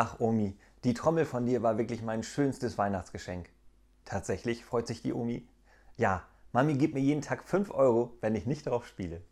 Ach, Omi, die Trommel von dir war wirklich mein schönstes Weihnachtsgeschenk. Tatsächlich, freut sich die Omi. Ja, Mami gibt mir jeden Tag 5 Euro, wenn ich nicht darauf spiele.